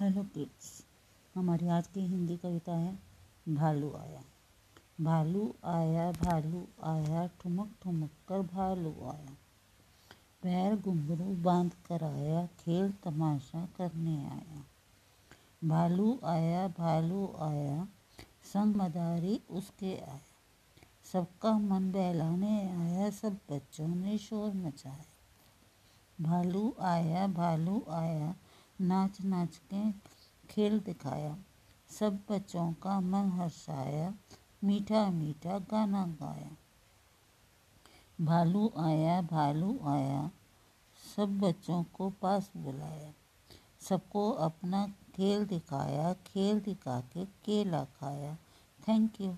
Hello kids हमारी आज की हिंदी कविता है, भालू आया। भालू आया भालू आया, ठुमक ठुमक कर भालू आया। पैर घुंघरू बाँध कर आया, खेल तमाशा करने आया। भालू आया भालू आया, संग मदारी उसके आया। सबका मन बहलाने आया, सब बच्चों ने शोर मचाया। भालू आया भालू आया नाच नाच के खेल दिखाया। सब बच्चों का मन हर्षाया मीठा मीठा गाना गाया। भालू आया भालू आया, सब बच्चों को पास बुलाया। सबको अपना खेल दिखाया, खेल दिखा के केला खाया। Thank you.